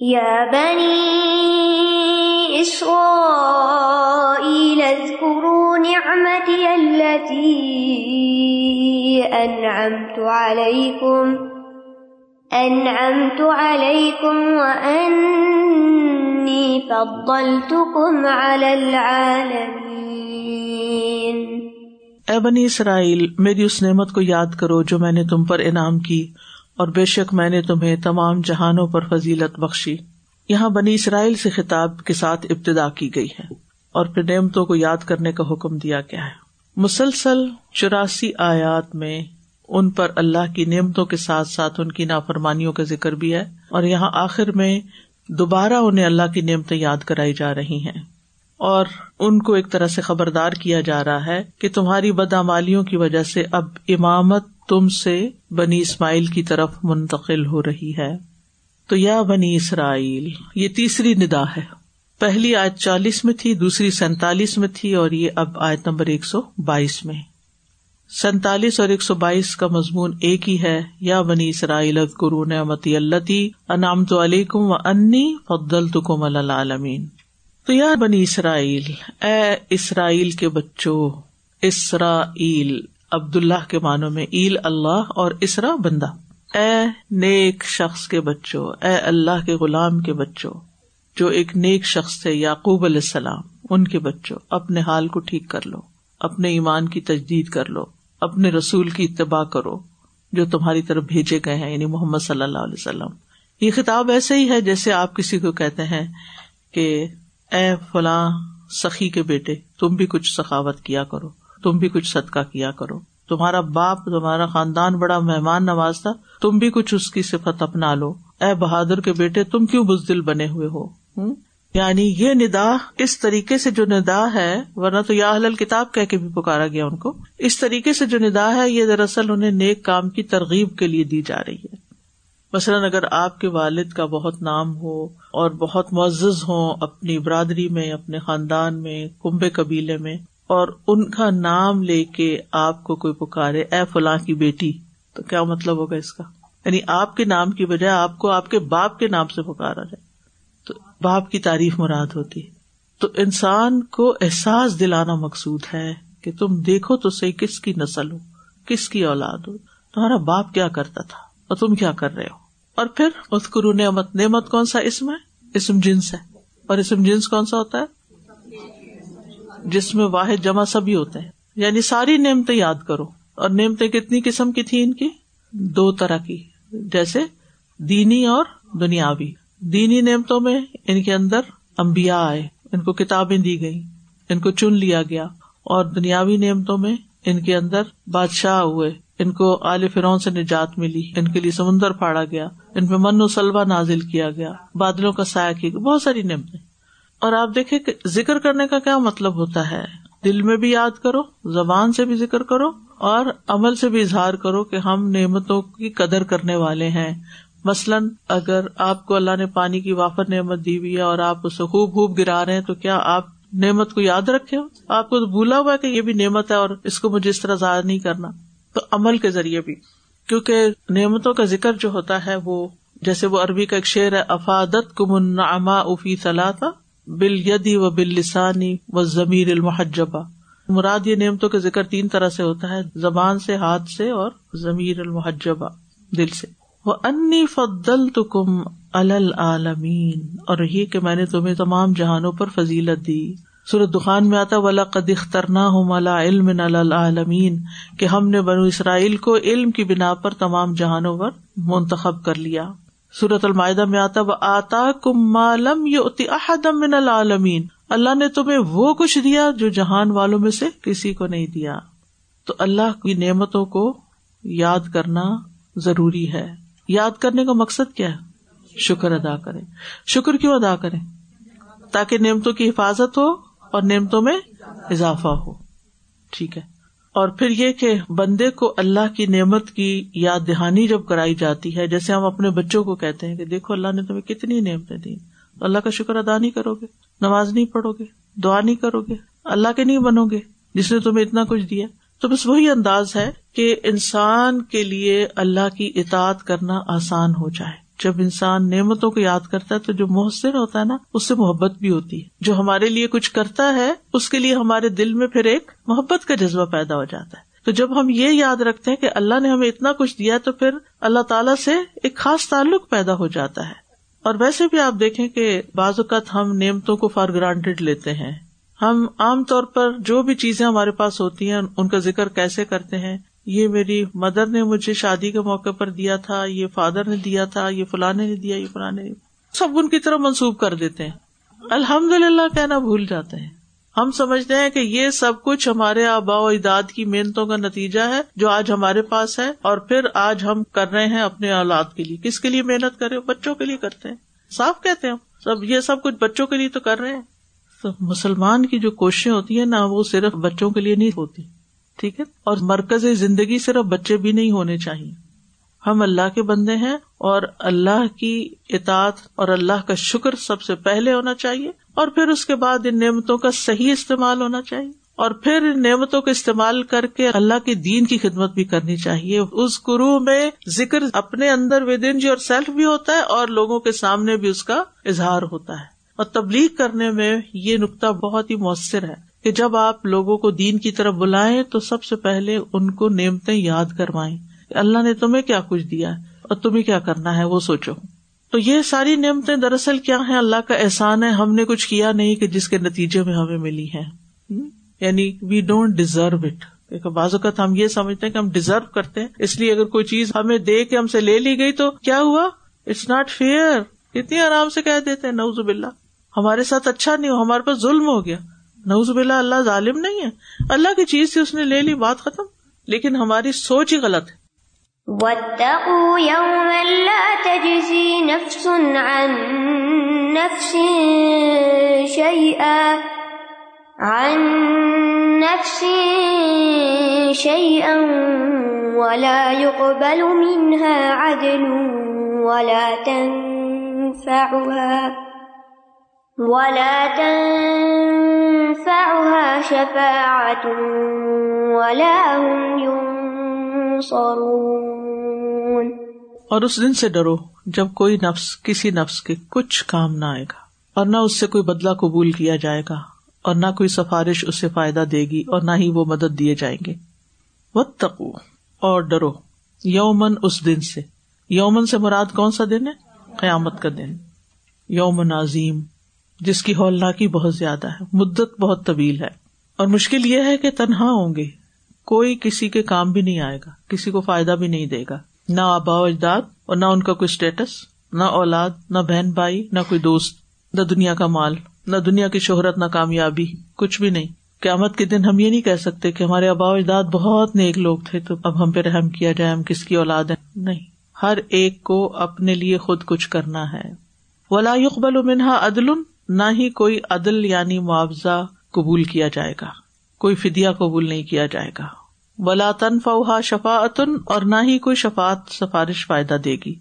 يا بني إسرائيل اذكروا نعمتي التي أنعمت عليكم أنعمت عليكم وأني فضلتكم على العالمين اے بنی اسرائیل، میری اس نعمت کو یاد کرو جو میں نے تم پر انعام کی۔ اور بے شک میں نے تمہیں تمام جہانوں پر فضیلت بخشی۔ یہاں بنی اسرائیل سے خطاب کے ساتھ ابتدا کی گئی ہے اور پھر نعمتوں کو یاد کرنے کا حکم دیا گیا ہے۔ مسلسل چوراسی آیات میں ان پر اللہ کی نعمتوں کے ساتھ ساتھ ان کی نافرمانیوں کا ذکر بھی ہے اور یہاں آخر میں دوبارہ انہیں اللہ کی نعمتیں یاد کرائی جا رہی ہیں۔ اور ان کو ایک طرح سے خبردار کیا جا رہا ہے کہ تمہاری بدامالیوں کی وجہ سے اب امامت تم سے بنی اسماعیل کی طرف منتقل ہو رہی ہے۔ تو یا بنی اسرائیل، یہ تیسری ندا ہے۔ پہلی آیت چالیس میں تھی، دوسری سینتالیس میں تھی اور یہ اب آیت نمبر ایک سو بائیس میں۔ سینتالیس اور ایک سو بائیس کا مضمون ایک ہی ہے۔ یا بنی اسرائیل قرون متی اللہ انعام تو علیکم و انی فدل تو کم العالمین۔ تو یا بنی اسرائیل، اے اسرائیل کے بچوں، اسرائیل عبد اللہ کے معنوں میں ایل اللہ اور اسرا بندہ۔ اے نیک شخص کے بچوں، اے اللہ کے غلام کے بچوں، جو ایک نیک شخص تھے، یعقوب علیہ السلام، ان کے بچوں، اپنے حال کو ٹھیک کر لو، اپنے ایمان کی تجدید کر لو، اپنے رسول کی اتباع کرو، جو تمہاری طرف بھیجے گئے ہیں یعنی محمد صلی اللہ علیہ وسلم۔ یہ خطاب ایسے ہی ہے جیسے آپ کسی کو کہتے ہیں کہ اے فلاں سخی کے بیٹے، تم بھی کچھ سخاوت کیا کرو۔ تم بھی کچھ صدقہ کیا کرو۔ تمہارا باپ، تمہارا خاندان بڑا مہمان نواز تھا۔ تم بھی کچھ اس کی صفت اپنا لو۔ اے بہادر کے بیٹے، تم کیوں بزدل بنے ہوئے ہو؟ یعنی یہ ندا اس طریقے سے جو ندا ہے، ورنہ تو یا کتاب کہہ کے بھی پکارا گیا ان کو۔ اس طریقے سے جو ندا ہے، یہ دراصل انہیں نیک کام کی ترغیب کے لیے دی جا رہی ہے۔ مثلاً اگر آپ کے والد کا بہت نام ہو اور بہت معزز ہوں اپنی برادری میں، اپنے خاندان میں، کنبے قبیلے میں اور ان کا نام لے کے آپ کو کوئی پکارے، اے فلاں کی بیٹی تو کیا مطلب ہوگا اس کا؟ یعنی آپ کے نام کی بجائے آپ کو آپ کے باپ کے نام سے پکارا جائے۔ تو باپ کی تعریف مراد ہوتی ہے۔ تو انسان کو احساس دلانا مقصود ہے کہ تم دیکھو تو صحیح کس کی نسل ہو، کس کی اولاد ہو۔ تمہارا باپ کیا کرتا تھا اور تم کیا کر رہے ہو؟ اور پھر اسکرو نعمت نعمت کون سا؟ اسم ہے؟ اسم جنس ہے۔ اور اسم جنس کون سا ہوتا ہے؟ جس میں واحد جمع سبھی ہوتے ہیں۔ یعنی ساری نعمتیں یاد کرو۔ اور نعمتیں کتنی قسم کی تھی ان کی؟ دو طرح کی۔ جیسے دینی اور دنیاوی۔ دینی نعمتوں میں ان کے اندر امبیا آئے، ان کو کتابیں دی گئی ان کو چن لیا گیا۔ اور دنیاوی نعمتوں میں ان کے اندر بادشاہ ہوئے، ان کو عال فرون سے نجات ملی، ان کے لیے سمندر پھاڑا گیا، ان پہ من و سلوا نازل کیا گیا، بادلوں کا سایہ کیا گیا، بہت ساری نعمتیں۔ اور آپ دیکھیں کہ ذکر کرنے کا کیا مطلب ہوتا ہے؟ دل میں بھی یاد کرو، زبان سے بھی ذکر کرو، اور عمل سے بھی اظہار کرو کہ ہم نعمتوں کی قدر کرنے والے ہیں۔ مثلاً اگر آپ کو اللہ نے پانی کی وافر نعمت دی ہوئی ہے اور آپ اسے خوب خوب گرا رہے ہیں، تو کیا آپ نعمت کو یاد رکھے ہو؟ آپ کو بھولا ہوا کہ یہ بھی نعمت ہے اور اس کو مجھے اس طرح ضائع نہیں کرنا۔ تو عمل کے ذریعے بھی۔ کیونکہ نعمتوں کا ذکر جو ہوتا ہے وہ، جیسے وہ عربی کا ایک شعر ہے افادت کم اما افی صلاح بل یدی و بل لسانی و ضمیر المحجبا مراد یہ نعمتوں کا ذکر تین طرح سے ہوتا ہے، زبان سے، ہاتھ سے اور ضمیر المحجبا دل سے۔ وہ انی فدل تو کم العالمین اور یہ کہ میں نے تمہیں تمام جہانوں پر فضیلت دی۔ سورت دخان میں آتا ولا قد اخترنا ہوں ملا علم العالمین کہ ہم نے بنو اسرائیل کو علم کی بنا پر تمام جہانوں پر منتخب کر لیا۔ سورت المائدہ میں آتا وہ آتا کم مالم یہ احدم من العالمین اللہ نے تمہیں وہ کچھ دیا جو جہان والوں میں سے کسی کو نہیں دیا۔ تو اللہ کی نعمتوں کو یاد کرنا ضروری ہے۔ یاد کرنے کا مقصد کیا ہے؟ شکر ادا کرے شکر کیوں ادا کرے تاکہ نعمتوں کی حفاظت ہو اور نعمتوں میں اضافہ ہو۔ ٹھیک ہے۔ اور پھر یہ کہ بندے کو اللہ کی نعمت کی یاد دہانی جب کرائی جاتی ہے، جیسے ہم اپنے بچوں کو کہتے ہیں کہ دیکھو اللہ نے تمہیں کتنی نعمتیں دی اللہ کا شکر ادا نہیں کرو گے، نماز نہیں پڑھو گے، دعا نہیں کرو گے، اللہ کے نہیں بنو گے، جس نے تمہیں اتنا کچھ دیا۔ تو بس وہی انداز ہے کہ انسان کے لیے اللہ کی اطاعت کرنا آسان ہو جائے۔ جب انسان نعمتوں کو یاد کرتا ہے تو جو محسن ہوتا ہے نا، اس سے محبت بھی ہوتی ہے۔ جو ہمارے لیے کچھ کرتا ہے، اس کے لیے ہمارے دل میں پھر ایک محبت کا جذبہ پیدا ہو جاتا ہے۔ تو جب ہم یہ یاد رکھتے ہیں کہ اللہ نے ہمیں اتنا کچھ دیا تو پھر اللہ تعالیٰ سے ایک خاص تعلق پیدا ہو جاتا ہے۔ اور ویسے بھی آپ دیکھیں کہ بعض اوقات ہم نعمتوں کو فار گرانٹیڈ لیتے ہیں۔ ہم عام طور پر جو بھی چیزیں ہمارے پاس ہوتی ہیں، ان کا ذکر کیسے کرتے ہیں؟ یہ میری مدر نے مجھے شادی کے موقع پر دیا تھا، یہ فادر نے دیا تھا، یہ فلانے نے دیا، یہ فلانے نے سب ان کی طرف منسوخ کر دیتے ہیں۔ الحمد للہ کہنا بھول جاتے ہیں۔ ہم سمجھتے ہیں کہ یہ سب کچھ ہمارے آبا و اجداد کی محنتوں کا نتیجہ ہے، جو آج ہمارے پاس ہے اور پھر آج ہم کر رہے ہیں اپنے اولاد کے لیے۔ کس کے لیے محنت کر رہے بچوں کے لیے کرتے ہیں۔ صاف کہتے ہیں سب یہ سب کچھ بچوں کے لیے تو کر رہے ہیں۔ تو مسلمان کی جو کوششیں ہوتی ہیں نا وہ صرف بچوں کے لیے نہیں ہوتی۔ ٹھیک ہے؟ اور مرکز زندگی صرف بچے بھی نہیں ہونے چاہیے۔ ہم اللہ کے بندے ہیں اور اللہ کی اطاعت اور اللہ کا شکر سب سے پہلے ہونا چاہیے اور پھر اس کے بعد ان نعمتوں کا صحیح استعمال ہونا چاہیے۔ اور پھر ان نعمتوں کا استعمال کر کے اللہ کے دین کی خدمت بھی کرنی چاہیے۔ اس گرو میں ذکر اپنے اندر ود ان یور سیلف بھی ہوتا ہے اور لوگوں کے سامنے بھی اس کا اظہار ہوتا ہے۔ اور تبلیغ کرنے میں یہ نقطہ بہت ہی مؤثر ہے۔ کہ جب آپ لوگوں کو دین کی طرف بلائیں تو سب سے پہلے ان کو نعمتیں یاد کروائیں اللہ نے تمہیں کیا کچھ دیا ہے اور تمہیں کیا کرنا ہے وہ سوچو۔ تو یہ ساری نعمتیں دراصل کیا ہیں؟ اللہ کا احسان ہے، ہم نے کچھ کیا نہیں کہ جس کے نتیجے میں ہمیں ملی ہے یعنی وی ڈونٹ ڈیزرو اٹ بعض اوقات ہم یہ سمجھتے ہیں کہ ہم ڈیزرو کرتے ہیں۔ اس لیے اگر کوئی چیز ہمیں دے کے ہم سے لے لی گئی تو کیا ہوا؟ اٹس ناٹ فیئر اتنی آرام سے کہہ دیتے نوز بلّہ ہمارے ساتھ اچھا نہیں ہو ہمارے پاس ظلم ہو گیا۔ نوز بلّہ اللہ ظالم نہیں ہے۔ اللہ کی چیز سے اس نے لے لی، بات ختم۔ لیکن ہماری سوچ ہی غلط ہے۔ واتقوا يوما لا تجزي نفس عن نفس شيئا۔ عن نفس شيئا ولا يقبل منها عدل ولا تنفعها۔ ولا تنفعها شفاعة ولا هم ينصرون. اور اس دن سے ڈرو جب کوئی نفس، کسی نفس کے کچھ کام نہ آئے گا اور نہ اس سے کوئی بدلا قبول کیا جائے گا اور نہ کوئی سفارش اسے فائدہ دے گی اور نہ ہی وہ مدد دیے جائیں گے۔ و تقو اور ڈرو یومن اس دن سے۔ یومن سے مراد کون سا دن ہے؟ قیامت کا دن۔ یومن عظیم۔ جس کی ہولناکی بہت زیادہ ہے، مدت بہت طویل ہے۔ اور مشکل یہ ہے کہ تنہا ہوں گے۔ کوئی کسی کے کام بھی نہیں آئے گا، کسی کو فائدہ بھی نہیں دے گا۔ نہ آبا اجداد اور نہ ان کا کوئی اسٹیٹس نہ اولاد، نہ بہن بھائی، نہ کوئی دوست، نہ دنیا کا مال، نہ دنیا کی شہرت نہ کامیابی کچھ بھی نہیں۔ قیامت کے دن ہم یہ نہیں کہہ سکتے کہ ہمارے آبا اجداد بہت نیک لوگ تھے، تو اب ہم پہ رحم کیا جائے، ہم کس کی اولاد ہے نہیں۔ ہر ایک کو اپنے لیے خود کچھ کرنا ہے۔ ولا یقبل منہا عدل نہ ہی کوئی عدل یعنی معاوضہ قبول کیا جائے گا، کوئی فدیا قبول نہیں کیا جائے گا۔ ولا فوہا شفاعتن اور نہ ہی کوئی شفات سفارش فائدہ دے گی۔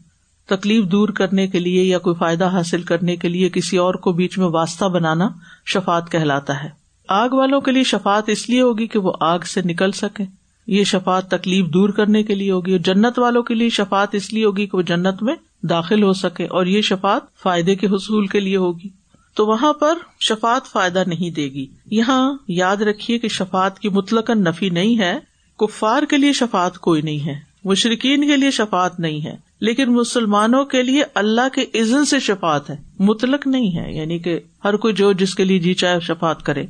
تکلیف دور کرنے کے لیے یا کوئی فائدہ حاصل کرنے کے لیے کسی اور کو بیچ میں واسطہ بنانا شفات کہلاتا ہے۔ آگ والوں کے لیے شفات اس لیے ہوگی کہ وہ آگ سے نکل سکے یہ شفات تکلیف دور کرنے کے لیے ہوگی اور جنت والوں کے لیے شفات اس لیے ہوگی کہ وہ جنت میں داخل ہو سکے اور یہ شفات فائدے کے حصول کے لیے ہوگی۔ تو وہاں پر شفات فائدہ نہیں دے گی۔ یہاں یاد رکھیے کہ شفات کی مطلق نفی نہیں ہے۔ کفار کے لیے شفات کوئی نہیں ہے۔ مشرقین کے لیے شفات نہیں ہے۔ لیکن مسلمانوں کے لیے اللہ کے عزن سے شفات ہے۔ مطلق نہیں ہے۔ یعنی کہ ہر کوئی جو جس کے لیے جی چاہے شفات کرے۔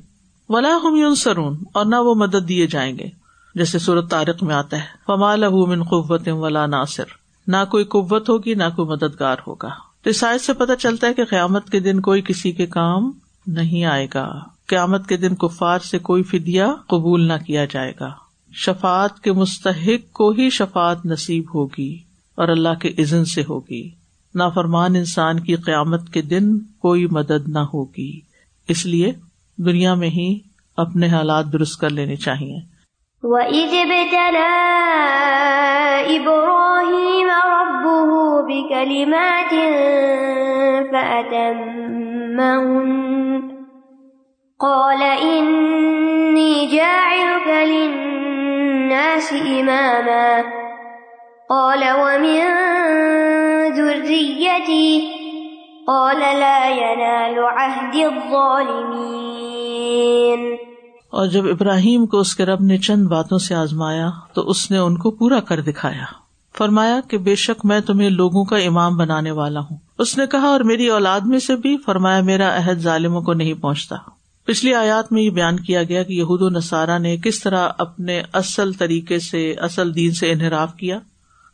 ولا ہم سرون اور نہ وہ مدد دیے جائیں گے۔ جیسے صورت تارق میں آتا ہے۔ فمال من قوت ولا ناصر۔ نہ کوئی قوت ہوگی، نہ کوئی مددگار ہوگا۔ تو سائز سے پتہ چلتا ہے کہ قیامت کے دن کوئی کسی کے کام نہیں آئے گا۔ قیامت کے دن کفار سے کوئی فدیا قبول نہ کیا جائے گا۔ شفات کے مستحق کو ہی شفات نصیب ہوگی اور اللہ کے عزن سے ہوگی۔ نافرمان انسان کی قیامت کے دن کوئی مدد نہ ہوگی۔ اس لیے دنیا میں ہی اپنے حالات درست کر لینے چاہیے۔ وَإِذِ ابْتَلَى إِبْرَاهِيمَ رَبُّهُ بِكَلِمَاتٍ فَأَتَمَّهُنَّ قَالَ إِنِّي جَاعِلُكَ لِلنَّاسِ إِمَامًا قَالَ وَمِن ذريتي قال لا ينال عهد الظالمين اور جب ابراہیم کو اس کے رب نے چند باتوں سے آزمایا تو اس نے ان کو پورا کر دکھایا۔ فرمایا کہ بے شک میں تمہیں لوگوں کا امام بنانے والا ہوں۔ اس نے کہا، اور میری اولاد میں سے بھی فرمایا، میرا عہد ظالموں کو نہیں پہنچتا۔ پچھلی آیات میں یہ بیان کیا گیا کہ یہود و نصارہ نے کس طرح اپنے اصل طریقے سے، اصل دین سے انحراف کیا،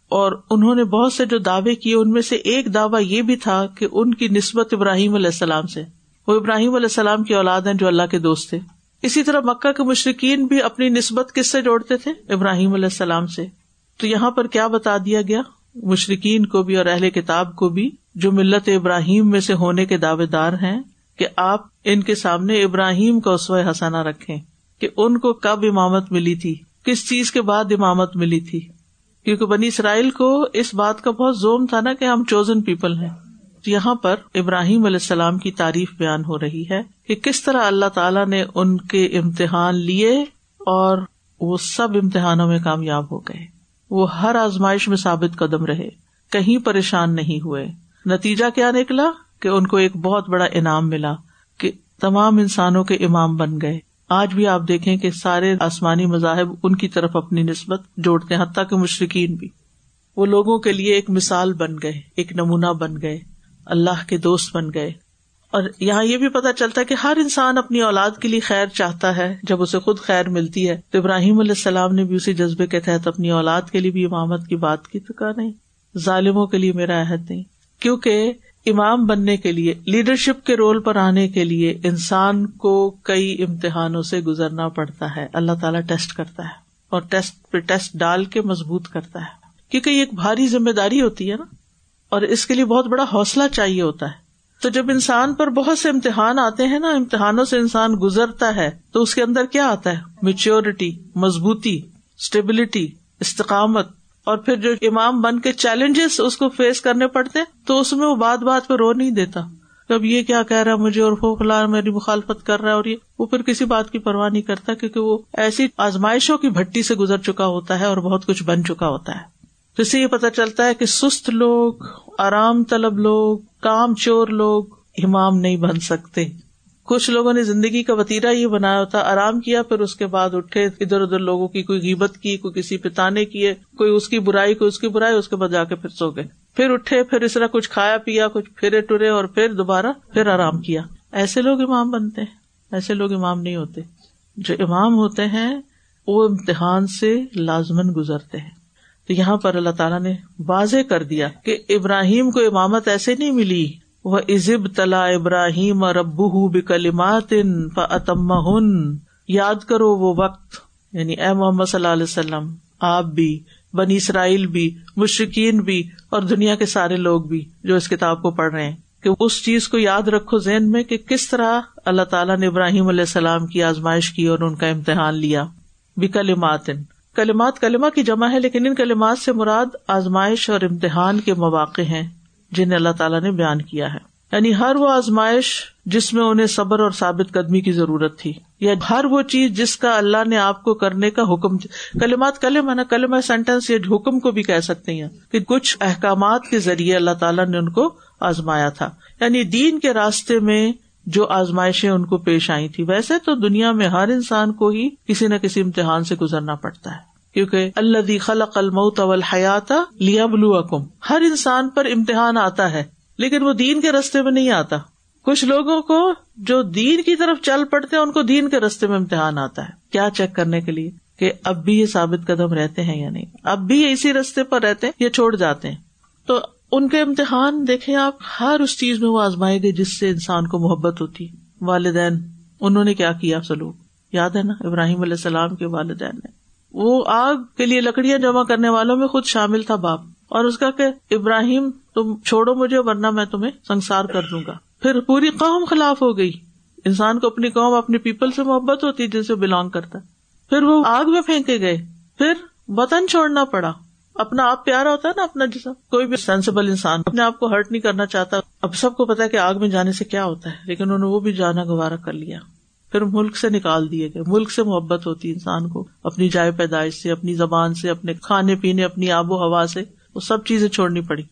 اور انہوں نے بہت سے جو دعوے کیے، ان میں سے ایک دعوی یہ بھی تھا کہ ان کی نسبت ابراہیم علیہ السلام سے۔ وہ ابراہیم علیہ السلام کی اولاد ہیں جو اللہ کے دوست تھے۔ اسی طرح مکہ کے مشرقین بھی اپنی نسبت کس سے جوڑتے تھے؟ ابراہیم علیہ السلام سے۔ تو یہاں پر کیا بتا دیا گیا؟ مشرقین کو بھی اور اہل کتاب کو بھی جو ملت ابراہیم میں سے ہونے کے دعوے دار ہیں کہ آپ ان کے سامنے ابراہیم کا اسو حسنا رکھے کہ ان کو کب امامت ملی تھی؟ کس چیز کے بعد امامت ملی تھی؟ کیونکہ بنی اسرائیل کو اس بات کا بہت زوم تھا نا کہ ہم چوزن پیپل ہیں۔ یہاں پر ابراہیم علیہ السلام کی تعریف بیان ہو رہی ہے کہ کس طرح اللہ تعالیٰ نے ان کے امتحان لیے اور وہ سب امتحانوں میں کامیاب ہو گئے۔ وہ ہر آزمائش میں ثابت قدم رہے۔ کہیں پریشان نہیں ہوئے۔ نتیجہ کیا نکلا؟ کہ ان کو ایک بہت بڑا انعام ملا کہ تمام انسانوں کے امام بن گئے۔ آج بھی آپ دیکھیں کہ سارے آسمانی مذاہب ان کی طرف اپنی نسبت جوڑتے ہیں، حتیٰ کہ مشرقین بھی۔ وہ لوگوں کے لیے ایک مثال بن گئے، ایک نمونہ بن گئے۔ اللہ کے دوست بن گئے۔ اور یہاں یہ بھی پتا چلتا ہے کہ ہر انسان اپنی اولاد کے لیے خیر چاہتا ہے۔ جب اسے خود خیر ملتی ہے، تو ابراہیم علیہ السلام نے بھی اسی جذبے کے تحت اپنی اولاد کے لیے بھی امامت کی بات کی تو کہا نہیں، ظالموں کے لیے میرا عہد نہیں۔ کیونکہ امام بننے کے لیے، لیڈرشپ کے رول پر آنے کے لیے انسان کو کئی امتحانوں سے گزرنا پڑتا ہے۔ اللہ تعالیٰ ٹیسٹ کرتا ہے اور ٹیسٹ پہ ٹیسٹ ڈال کے مضبوط کرتا ہے۔ کیونکہ یہ ایک بھاری ذمہ داری ہوتی ہے نا۔ اور اس کے لیے بہت بڑا حوصلہ چاہیے ہوتا ہے۔ تو جب انسان پر بہت سے امتحان آتے ہیں نا، امتحانوں سے انسان گزرتا ہے، تو اس کے اندر کیا آتا ہے؟ میچیورٹی مضبوطی اسٹیبلٹی استقامت۔ اور پھر جو امام بن کے چیلنجز اس کو فیس کرنے پڑتے تو اس میں وہ بات بات پہ رو نہیں دیتا۔ کب یہ کیا کہہ رہا ہے مجھے اور فلاں میری مخالفت کر رہا ہے اور یہ۔ وہ پھر کسی بات کی پرواہ نہیں کرتا، کیونکہ وہ ایسی آزمائشوں کی بھٹی سے گزر چکا ہوتا ہے اور بہت کچھ بن چکا ہوتا ہے۔ تو سے یہ پتا چلتا ہے کہ سست لوگ، آرام طلب لوگ، کام چور لوگ امام نہیں بن سکتے۔ کچھ لوگوں نے زندگی کا وتیرا یہ بنایا ہوتا آرام کیا، پھر اس کے بعد اٹھے، ادھر ادھر لوگوں کی کوئی غیبت کی، کوئی کسی پتانے کی کوئی اس کی برائی، کوئی اس کی برائی، اس کے بعد جا کے پھر سو گئے۔ پھر اٹھے، پھر اس طرح کچھ کھایا پیا، کچھ پھرے ٹرے اور پھر دوبارہ پھر آرام کیا۔ ایسے لوگ امام بنتے ہیں، ایسے لوگ امام نہیں ہوتے۔ جو امام ہوتے ہیں، وہ امتحان سے لازمن گزرتے ہیں۔ تو یہاں پر اللہ تعالیٰ نے واضح کر دیا کہ ابراہیم کو امامت ایسے نہیں ملی۔ وہ عزب تلا ابراہیم اور ابو بکلمات اتم ہن یاد کرو وہ وقت یعنی اے محمد صلی اللہ علیہ وسلم، آپ بھی، بنی اسرائیل بھی مشرقین بھی، اور دنیا کے سارے لوگ بھی جو اس کتاب کو پڑھ رہے ہیں۔ کہ اس چیز کو یاد رکھو ذہن میں کہ کس طرح اللہ تعالیٰ نے ابراہیم علیہ السلام کی آزمائش کی اور ان کا امتحان لیا۔ بکلمات۔ کلمات کلمہ کی جمع ہے، لیکن ان کلمات سے مراد آزمائش اور امتحان کے مواقع ہیں، جنہیں اللہ تعالیٰ نے بیان کیا ہے۔ یعنی ہر وہ آزمائش جس میں انہیں صبر اور ثابت قدمی کی ضرورت تھی، یا ہر وہ چیز جس کا اللہ نے آپ کو کرنے کا حکم کلمات کلم ہے نا کلم سینٹینس یا حکم کو بھی کہہ سکتے ہیں کہ کچھ احکامات کے ذریعے اللہ تعالیٰ نے ان کو آزمایا تھا۔ یعنی دین کے راستے میں جو آزمائشیں ان کو پیش آئی تھی ویسے تو دنیا میں ہر انسان کو ہی کسی نہ کسی امتحان سے گزرنا پڑتا ہے۔ کیونکہ اللہ خلق الموت اول حیات لیا بلو ہر انسان پر امتحان آتا ہے، لیکن وہ دین کے رستے میں نہیں آتا۔ کچھ لوگوں کو جو دین کی طرف چل پڑتے ہیں، ان کو دین کے رستے میں امتحان آتا ہے۔ کیا چیک کرنے کے لیے کہ اب بھی یہ ثابت قدم رہتے ہیں یا نہیں؟ اب بھی یہ اسی رستے پر رہتے ہیں یا چھوڑ جاتے ہیں؟ تو ان کے امتحان دیکھیں آپ، ہر اس چیز میں وہ آزمائے گئے جس سے انسان کو محبت ہوتی۔ والدین، انہوں نے کیا کیا سلوک؟ یاد ہے نا؟ ابراہیم علیہ السلام کے والدین نے۔ وہ آگ کے لیے لکڑیاں جمع کرنے والوں میں خود شامل تھا باپ۔ اور اس کا کہ، ابراہیم، تم چھوڑو مجھے ورنہ میں تمہیں سنسار کر دوں گا۔ پھر پوری قوم خلاف ہو گئی۔ انسان کو اپنی قوم، اپنی پیپل سے محبت ہوتی جن سے بلانگ کرتا۔ پھر وہ آگ میں پھینکے گئے۔ پھر وطن چھوڑنا پڑا۔ اپنا آپ پیارا ہوتا ہے نا، اپنا جسم کوئی بھی سینسیبل انسان اپنے آپ کو ہرٹ نہیں کرنا چاہتا۔ اب سب کو پتا کہ آگ میں جانے سے کیا ہوتا ہے، لیکن انہوں نے وہ بھی جانا گوارا کر لیا۔ پھر ملک سے نکال دیے گئے۔ ملک سے محبت ہوتی انسان کو، اپنی جائے پیدائش سے، اپنی زبان سے، اپنے کھانے پینے، اپنی آب و ہوا سے، وہ سب چیزیں چھوڑنی پڑی۔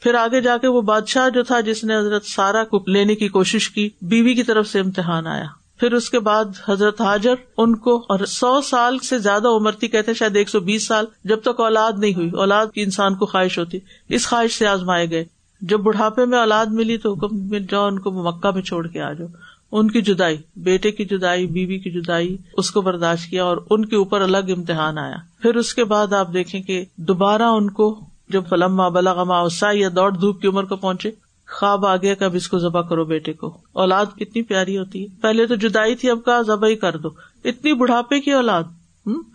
پھر آگے جا کے وہ بادشاہ جو تھا، جس نے حضرت سارا کو لینے کی کوشش کی، بیوی کی طرف سے امتحان آیا۔ پھر اس کے بعد حضرت حاجر ان کو اور سو سال سے زیادہ عمر تھی، کہتے شاید ایک سو بیس سال، جب تک اولاد نہیں ہوئی۔ اولاد کی انسان کو خواہش ہوتی۔ اس خواہش سے آزمائے گئے۔ جب بڑھاپے میں اولاد ملی تو حکم مل جاؤ، ان کو مکہ میں چھوڑ کے آ جاؤ۔ ان کی جدائی، بیٹے کی جدائی، بیوی کی جدائی، اس کو برداشت کیا اور ان کے اوپر الگ امتحان آیا۔ پھر اس کے بعد آپ دیکھیں کہ دوبارہ ان کو جب فلما بلاغما اوسا یا دوڑ دھوپ کی عمر کو پہنچے خواب آ گیا اب اس کو ذبح کرو بیٹے کو۔ اولاد کتنی پیاری ہوتی ہے۔ پہلے تو جدائی تھی، اب کا ذبح ہی کر دو۔ اتنی بڑھاپے کی اولاد۔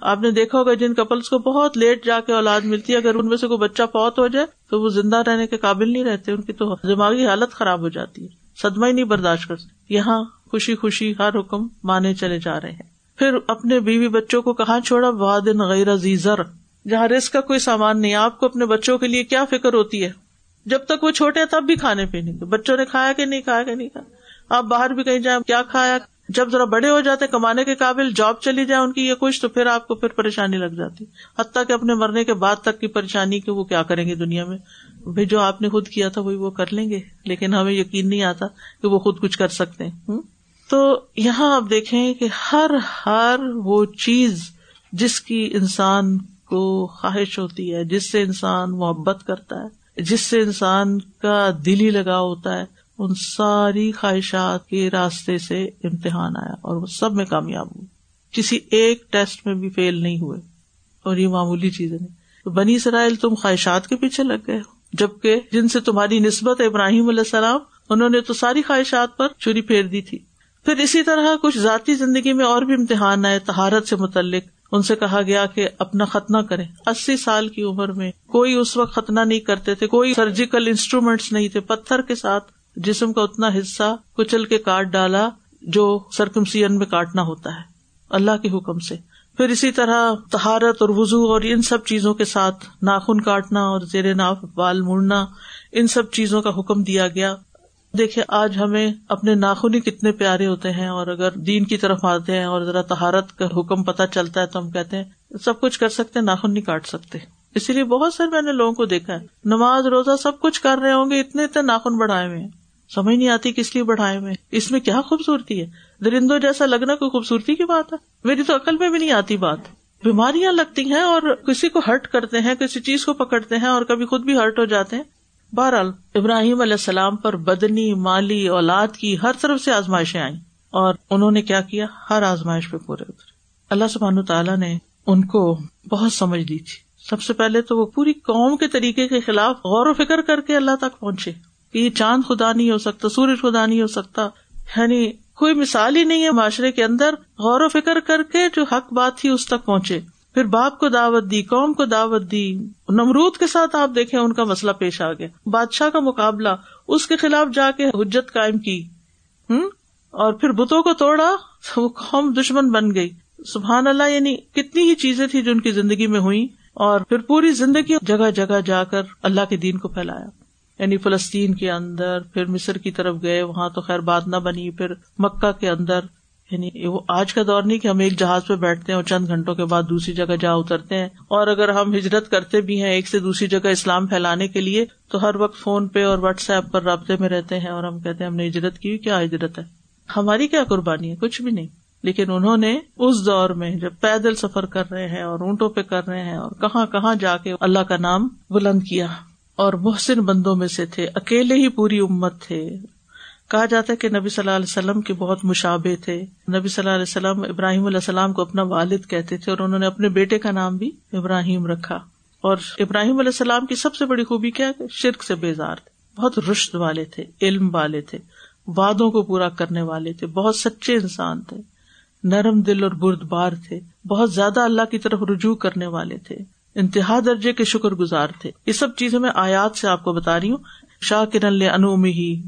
آپ نے دیکھا ہوگا جن کپلس کو بہت لیٹ جا کے اولاد ملتی ہے۔ اگر ان میں سے کوئی بچہ فوت ہو جائے تو وہ زندہ رہنے کے قابل نہیں رہتے۔ ان کی تو دماغی حالت خراب ہو جاتی ہے۔ سدما ہی نہیں برداشت کر یہاں خوشی خوشی ہر حکم مانے چلے جا رہے ہیں۔ پھر اپنے بیوی بچوں کو کہاں چھوڑا؟ وادن غیر زیزر جہاں رسک کا کوئی سامان نہیں، آپ کو اپنے بچوں کے لیے کیا فکر ہوتی ہے؟ جب تک وہ چھوٹے تب بھی کھانے پینے کے بچوں نے کھایا کہ نہیں، کھایا کہ نہیں، کھایا۔ آپ باہر بھی کہیں جائیں، کیا کھایا؟ جب ذرا بڑے ہو جاتے، کمانے کے قابل جاب چلی جائے ان کی یہ کچھ تو پھر آپ کو پھر پریشانی لگ جاتی۔ حتیٰ کہ اپنے مرنے کے بعد تک کی پریشانی کہ وہ کیا کریں گے دنیا میں۔ بھائی جو آپ نے خود کیا تھا، وہی وہ کر لیں گے۔ لیکن ہمیں یقین نہیں آتا کہ وہ خود کچھ کر سکتے ہیں۔ تو یہاں آپ دیکھیں کہ ہر ہر وہ چیز جس کی انسان کو خواہش ہوتی ہے، جس سے انسان محبت کرتا ہے جس سے انسان کا دلی لگاؤ ہوتا ہے، ان ساری خواہشات کے راستے سے امتحان آیا اور وہ سب میں کامیاب ہوئے۔ کسی ایک ٹیسٹ میں بھی فیل نہیں ہوئے۔ اور یہ معمولی چیزیں نہیں تو بنی اسرائیل تم خواہشات کے پیچھے لگ گئے ہو۔ جبکہ جن سے تمہاری نسبت ابراہیم علیہ السلام، انہوں نے تو ساری خواہشات پر چوری پھیر دی تھی۔ پھر اسی طرح کچھ ذاتی زندگی میں اور بھی امتحان آئے تہارت سے متعلق۔ ان سے کہا گیا کہ اپنا ختنہ کرے اسی سال کی عمر میں کوئی اس وقت ختنہ نہیں کرتے تھے، کوئی سرجیکل انسٹرومینٹس نہیں تھے۔ پتھر کے ساتھ جسم کا اتنا حصہ کچل کے کاٹ ڈالا جو سرکمسین میں کاٹنا ہوتا ہے، اللہ کے حکم سے۔ پھر اسی طرح تہارت اور وزو اور ان سب چیزوں کے ساتھ ناخن کاٹنا اور زیر ناف بال مڑنا، ان سب چیزوں کا حکم دیا گیا۔ دیکھیے آج ہمیں اپنے ناخن ہی کتنے پیارے ہوتے ہیں اور اگر دین کی طرف آتے ہیں اور ذرا تہارت کا حکم پتہ چلتا ہے تو ہم کہتے ہیں، سب کچھ کر سکتے ناخن نہیں کاٹ سکتے۔ اسی لیے بہت سارے میں نے لوگوں کو دیکھا ہے، نماز، روزہ سب کچھ کر رہے ہوں گے، اتنے اتنے ناخن بڑھائے ہوئے ہیں۔ سمجھ نہیں آتی کس لیے بڑھائے ہوئے اس میں کیا خوبصورتی ہے؟ درندوں جیسا لگنا کوئی خوبصورتی کی بات ہے؟ میری تو عقل میں بھی نہیں آتی بات۔ بیماریاں لگتی ہیں اور کسی کو ہرٹ کرتے ہیں، کسی چیز کو پکڑتے ہیں اور کبھی خود بھی ہرٹ ہو جاتے ہیں۔ بہرحال ابراہیم علیہ السلام پر بدنی، مالی، اولاد کی ہر طرف سے آزمائشیں آئی اور انہوں نے کیا کیا؟ ہر آزمائش پہ پورے اترے۔ اللہ سبحان تعالیٰ نے ان کو بہت سمجھ دی تھی۔ سب سے پہلے تو وہ پوری قوم کے طریقے کے خلاف غور و فکر کر کے اللہ تک پہنچے کہ یہ چاند خدا نہیں ہو سکتا، سورج خدا نہیں ہو سکتا۔ یعنی کوئی مثال ہی نہیں ہے معاشرے کے اندر غور و فکر کر کے جو حق بات تھی اس تک پہنچے۔ پھر باپ کو دعوت دی، قوم کو دعوت دی۔ نمرود کے ساتھ آپ دیکھیں، ان کا مسئلہ پیش آ گیا۔ بادشاہ کا مقابلہ، اس کے خلاف جا کے حجت قائم کی۔ ہوں اور پھر بتوں کو توڑا، وہ قوم دشمن بن گئی۔ سبحان اللہ یعنی کتنی ہی چیزیں تھی جو ان کی زندگی میں ہوئی اور پھر پوری زندگی جگہ جگہ جا کر اللہ کے دین کو پھیلایا۔ یعنی فلسطین کے اندر، پھر مصر کی طرف گئے، وہاں تو خیر بات نہ بنی، پھر مکہ کے اندر یعنی وہ آج کا دور نہیں کہ ہم ایک جہاز پہ بیٹھتے ہیں اور چند گھنٹوں کے بعد دوسری جگہ جا اترتے ہیں اور اگر ہم ہجرت کرتے بھی ہیں ایک سے دوسری جگہ اسلام پھیلانے کے لیے تو ہر وقت فون پہ اور واٹس ایپ پر رابطے میں رہتے ہیں اور ہم کہتے ہیں ہم نے ہجرت کی، کیا ہجرت ہے؟ ہماری کیا قربانی ہے؟ کچھ بھی نہیں۔ لیکن انہوں نے اس دور میں جب پیدل سفر کر رہے ہیں اور اونٹوں پہ کر رہے ہیں اور کہاں کہاں جا کے اللہ کا نام بلند کیا اور محسن بندوں میں سے تھے، اکیلے ہی پوری امت تھے۔ کہا جاتا ہے کہ نبی صلی اللہ علیہ وسلم کے بہت مشابے تھے۔ نبی صلی اللہ علیہ وسلم ابراہیم علیہ السلام کو اپنا والد کہتے تھے اور انہوں نے اپنے بیٹے کا نام بھی ابراہیم رکھا۔ اور ابراہیم علیہ السلام کی سب سے بڑی خوبی کیا شرک سے بیزار تھے۔ بہت رشت والے تھے، علم والے تھے وادوں کو پورا کرنے والے تھے، بہت سچے انسان تھے، نرم دل اور برد بار تھے، بہت زیادہ اللہ کی طرف رجوع کرنے والے تھے، انتہا درجے کے شکر گزار تھے۔ یہ سب چیزیں میں آیات سے آپ کو بتا رہی ہوں۔ شاہ کرن انوم ہی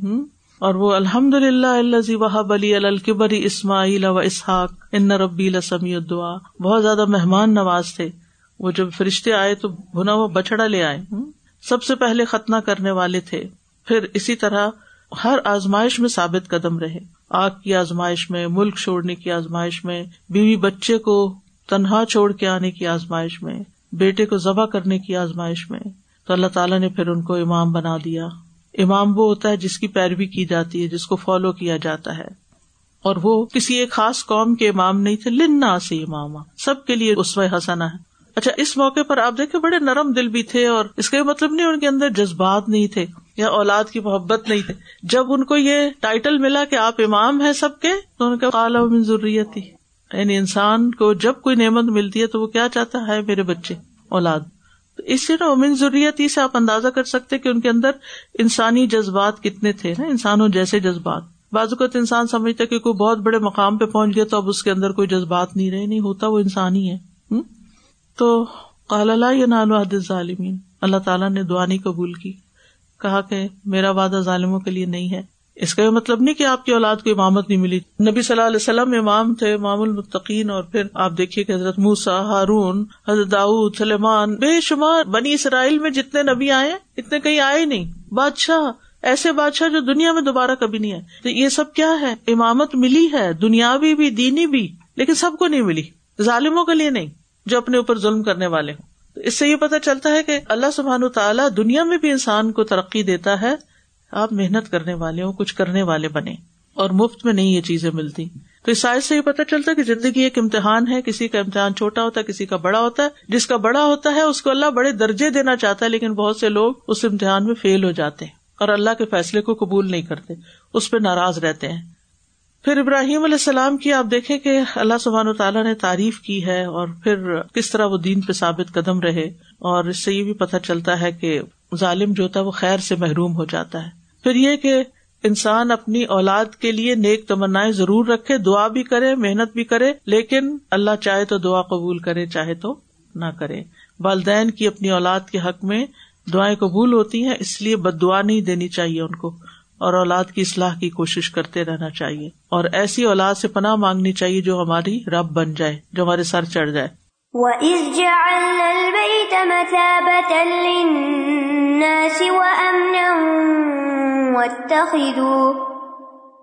اور وہ الحمد للہ اللہ وحب علی الکبری اسماعیل و اسحاق، ان ربی السمی الدعا۔ بہت زیادہ مہمان نواز تھے۔ وہ جب فرشتے آئے تو بنا وہ بچڑا لے آئے۔ سب سے پہلے ختنہ کرنے والے تھے۔ پھر اسی طرح ہر آزمائش میں ثابت قدم رہے۔ آگ کی آزمائش میں، ملک چھوڑنے کی آزمائش میں، بیوی بچے کو تنہا چھوڑ کے آنے کی آزمائش میں، بیٹے کو ذبح کرنے کی آزمائش میں۔ تو اللہ تعالیٰ نے پھر ان کو امام بنا دیا۔ امام وہ ہوتا ہے جس کی پیروی کی جاتی ہے، جس کو فالو کیا جاتا ہے۔ اور وہ کسی ایک خاص قوم کے امام نہیں تھے لنا سے امام سب کے لیے اس حسنا ہے۔ اچھا اس موقع پر آپ دیکھے بڑے نرم دل بھی تھے اور اس کا مطلب نہیں، ان کے اندر جذبات نہیں تھے یا اولاد کی محبت نہیں تھے جب ان کو یہ ٹائٹل ملا کہ آپ امام ہیں سب کے، تو ان کا کالا ضروریت تھی یعنی انسان کو جب کوئی نعمت ملتی ہے تو وہ کیا چاہتا ہے؟ میرے بچے، اولاد۔ تو اس سے نا امن ضروریت سے آپ اندازہ کر سکتے کہ ان کے اندر انسانی جذبات کتنے تھے نا، انسانوں جیسے جذبات۔ بعض اوقات انسان سمجھتا کہ کوئی بہت بڑے مقام پہ پہنچ گیا تو اب اس کے اندر کوئی جذبات نہیں رہے، نہیں ہوتا، وہ انسان ہی ہے تو اللہ یا نالو حد ظالمین اللہ تعالیٰ نے دعا نہیں قبول کی۔ کہا کہ میرا وعدہ ظالموں کے لیے نہیں ہے۔ اس کا یہ مطلب نہیں کہ آپ کی اولاد کو امامت نہیں ملی۔ نبی صلی اللہ علیہ وسلم امام تھے، امام المتقین، اور پھر آپ دیکھیے کہ حضرت موسا ہارون، حضرت داؤد، سلیمان، بے شمار بنی اسرائیل میں جتنے نبی آئے، اتنے کہیں آئے نہیں۔ بادشاہ، ایسے بادشاہ جو دنیا میں دوبارہ کبھی نہیں آئے۔ تو یہ سب کیا ہے؟ امامت ملی ہے، دنیاوی بھی، دینی بھی، لیکن سب کو نہیں ملی۔ ظالموں کے لیے نہیں، جو اپنے اوپر ظلم کرنے والے ہوں۔ اس سے یہ پتا چلتا ہے کہ اللہ سبحان تعالیٰ دنیا میں بھی انسان کو ترقی دیتا ہے۔ آپ محنت کرنے والے ہوں، کچھ کرنے والے بنے اور مفت میں نہیں یہ چیزیں ملتی۔ تو اس سائز سے یہ پتا چلتا ہے کہ زندگی ایک امتحان ہے، کسی کا امتحان چھوٹا ہوتا ہے، کسی کا بڑا ہوتا ہے۔ جس کا بڑا ہوتا ہے، اس کو اللہ بڑے درجے دینا چاہتا ہے، لیکن بہت سے لوگ اس امتحان میں فیل ہو جاتے ہیں اور اللہ کے فیصلے کو قبول نہیں کرتے، اس پہ ناراض رہتے ہیں۔ پھر ابراہیم علیہ السلام کی آپ دیکھیں کہ اللہ سبحان و تعالیٰ نے تعریف کی ہے اور پھر کس طرح وہ دین پہ ثابت قدم رہے۔ اور اس سے یہ بھی پتہ چلتا ہے کہ ظالم جو ہوتا ہے وہ خیر سے محروم ہو جاتا ہے۔ پھر یہ کہ انسان اپنی اولاد کے لیے نیک تمنا ضرور رکھے، دعا بھی کرے، محنت بھی کرے، لیکن اللہ چاہے تو دعا قبول کرے، چاہے تو نہ کرے۔ والدین کی اپنی اولاد کے حق میں دعائیں قبول ہوتی ہیں، اس لیے بد دعا نہیں دینی چاہیے ان کو۔ اور اولاد کی اصلاح کی کوشش کرتے رہنا چاہیے۔ اور ایسی اولاد سے پناہ مانگنی چاہیے جو ہماری رب بن جائے، جو ہمارے سر چڑھ جائے۔ وَإِذْ جَعَلْنَا الْبَيْتَ مَثَابَةً لِلنَّاسِ وَأَمْنًا وَاتَّخِذُوا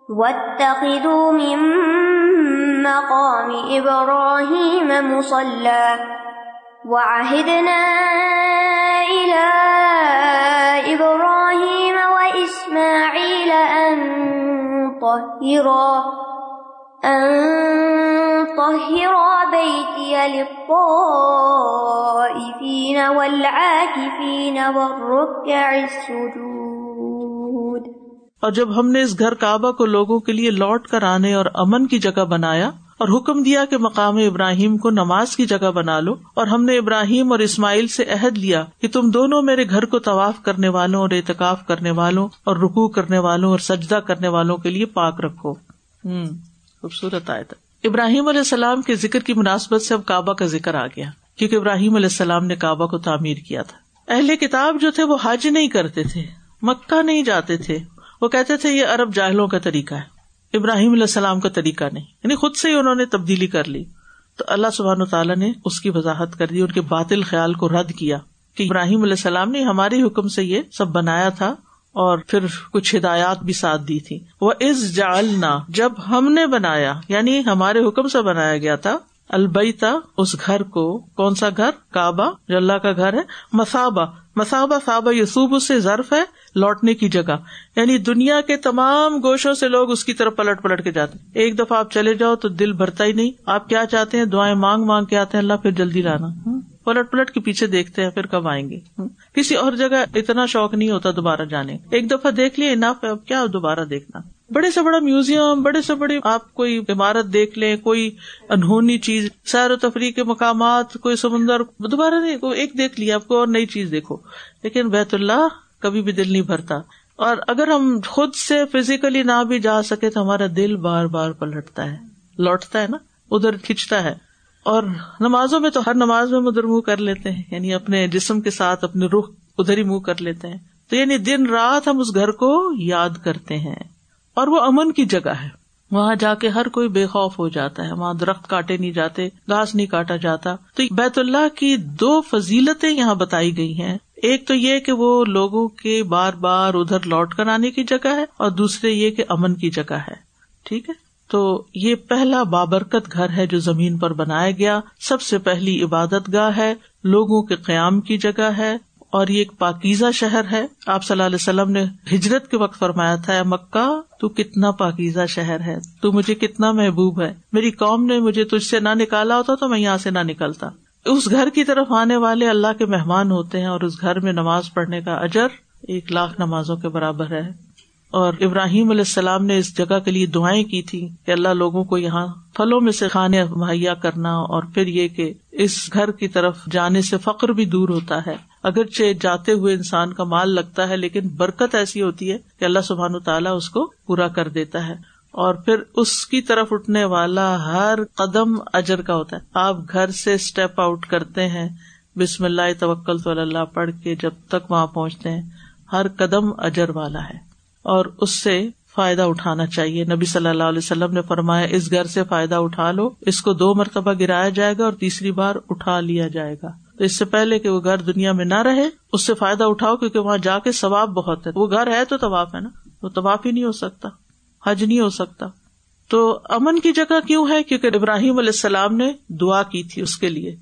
وَاتَّخِذُوا مِن مَّقَامِ إِبْرَاهِيمَ مُصَلًّى. وعهدنا إلى إبراهيم وإسماعيل أن طهرا أن طهرا بيتي للطائفين والعاكفين والركع السجود. اور جب ہم نے اس گھر کعبہ کو لوگوں کے لیے لوٹ کر آنے اور امن کی جگہ بنایا اور حکم دیا کہ مقام ابراہیم کو نماز کی جگہ بنا لو اور ہم نے ابراہیم اور اسماعیل سے عہد لیا کہ تم دونوں میرے گھر کو طواف کرنے والوں اور اعتکاف کرنے والوں اور رکو کرنے والوں اور سجدہ کرنے والوں کے لیے پاک رکھو۔ ہوں خوبصورت آئے ابراہیم علیہ السلام کے ذکر کی مناسبت سے اب کعبہ کا ذکر آ گیا کیونکہ ابراہیم علیہ السلام نے کعبہ کو تعمیر کیا تھا۔ اہل کتاب جو تھے وہ حج نہیں کرتے تھے، مکہ نہیں جاتے تھے۔ وہ کہتے تھے یہ ارب جاہلوں کا طریقہ ہے، ابراہیم علیہ السلام کا طریقہ نہیں۔ یعنی خود سے ہی انہوں نے تبدیلی کر لی۔ تو اللہ سبحان تعالیٰ نے اس کی وضاحت کر دی، ان کے باطل خیال کو رد کیا کہ ابراہیم علیہ السلام نے ہمارے حکم سے یہ سب بنایا تھا اور پھر کچھ ہدایات بھی ساتھ دی تھی۔ وہ اس جالنا جب ہم نے بنایا یعنی ہمارے حکم سے بنایا گیا تھا البیتا اس گھر کو، کون سا گھر؟ کعبہ، جو اللہ کا گھر ہے مسابا مسابا صابہ یسوب سے ضرف ہے، لوٹنے کی جگہ۔ یعنی دنیا کے تمام گوشوں سے لوگ اس کی طرف پلٹ پلٹ کے جاتے ہیں۔ ایک دفعہ آپ چلے جاؤ تو دل بھرتا ہی نہیں۔ آپ کیا چاہتے ہیں؟ دعائیں مانگ مانگ کے آتے ہیں۔ اللہ پھر جلدی لانا۔ پلٹ پلٹ کے پیچھے دیکھتے ہیں، پھر کب آئیں گے۔ کسی اور جگہ اتنا شوق نہیں ہوتا دوبارہ جانے۔ ایک دفعہ دیکھ لیے انف اب کیا دوبارہ دیکھنا؟ بڑے سے بڑا میوزیم، بڑے سے بڑی آپ کوئی عمارت دیکھ لیں، کوئی انہونی چیز، سیر و تفریح کے مقامات، کوئی سمندر، دوبارہ نہیں ایک دیکھ لیا آپ کو اور نئی چیز دیکھو۔ لیکن بیت اللہ کبھی بھی دل نہیں بھرتا۔ اور اگر ہم خود سے فزیکلی نہ بھی جا سکے تو ہمارا دل بار بار پلٹتا ہے۔ لوٹتا ہے نا، ادھر کھینچتا ہے۔ اور نمازوں میں تو ہر نماز میں ادھر منہ کر لیتے ہیں یعنی اپنے جسم کے ساتھ اپنے رخ ادھر ہی منہ کر لیتے ہیں۔ تو یعنی دن رات ہم اس گھر کو یاد کرتے ہیں۔ اور وہ امن کی جگہ ہے۔ وہاں جا کے ہر کوئی بے خوف ہو جاتا ہے۔ وہاں درخت کاٹے نہیں جاتے، گھاس نہیں کاٹا جاتا۔ تو بیت اللہ کی دو فضیلتیں یہاں بتائی گئی ہیں۔ ایک تو یہ کہ وہ لوگوں کے بار بار ادھر لوٹ کر آنے کی جگہ ہے اور دوسرے یہ کہ امن کی جگہ ہے۔ ٹھیک ہے؟ تو یہ پہلا بابرکت گھر ہے جو زمین پر بنایا گیا۔ سب سے پہلی عبادت گاہ ہے۔ لوگوں کے قیام کی جگہ ہے۔ اور یہ ایک پاکیزہ شہر ہے۔ آپ صلی اللہ علیہ وسلم نے ہجرت کے وقت فرمایا تھا مکہ، تو کتنا پاکیزہ شہر ہے۔ تو مجھے کتنا محبوب ہے۔ میری قوم نے مجھے تجھ سے نہ نکالا ہوتا تو میں یہاں سے نہ نکلتا۔ اس گھر کی طرف آنے والے اللہ کے مہمان ہوتے ہیں اور اس گھر میں نماز پڑھنے کا اجر ایک لاکھ نمازوں کے برابر ہے۔ اور ابراہیم علیہ السلام نے اس جگہ کے لیے دعائیں کی تھی کہ اللہ لوگوں کو یہاں پھلوں میں سے کھانے مہیا کرنا اور پھر یہ کہ اس گھر کی طرف جانے سے فخر بھی دور ہوتا ہے۔ اگرچہ جاتے ہوئے انسان کا مال لگتا ہے، لیکن برکت ایسی ہوتی ہے کہ اللہ سبحان تعالیٰ اس کو پورا کر دیتا ہے۔ اور پھر اس کی طرف اٹھنے والا ہر قدم اجر کا ہوتا ہے۔ آپ گھر سے اسٹیپ آؤٹ کرتے ہیں۔ بسم اللہ، توکل تو اللہ، پڑھ کے جب تک وہاں پہنچتے ہیں، ہر قدم اجر والا ہے۔ اور اس سے فائدہ اٹھانا چاہیے۔ نبی صلی اللہ علیہ وسلم نے فرمایا، اس گھر سے فائدہ اٹھا لو، اس کو دو مرتبہ گرایا جائے گا اور تیسری بار اٹھا لیا جائے گا۔ تو اس سے پہلے کہ وہ گھر دنیا میں نہ رہے، اس سے فائدہ اٹھاؤ کیونکہ وہاں جا کے ثواب بہت ہے۔ وہ گھر ہے تو طواف ہے نا؟ وہ طواف ہی نہیں ہو سکتا، حج نہیں ہو سکتا۔ تو امن کی جگہ کیوں ہے؟ کیونکہ ابراہیم علیہ السلام نے دعا کی تھی اس کے لیے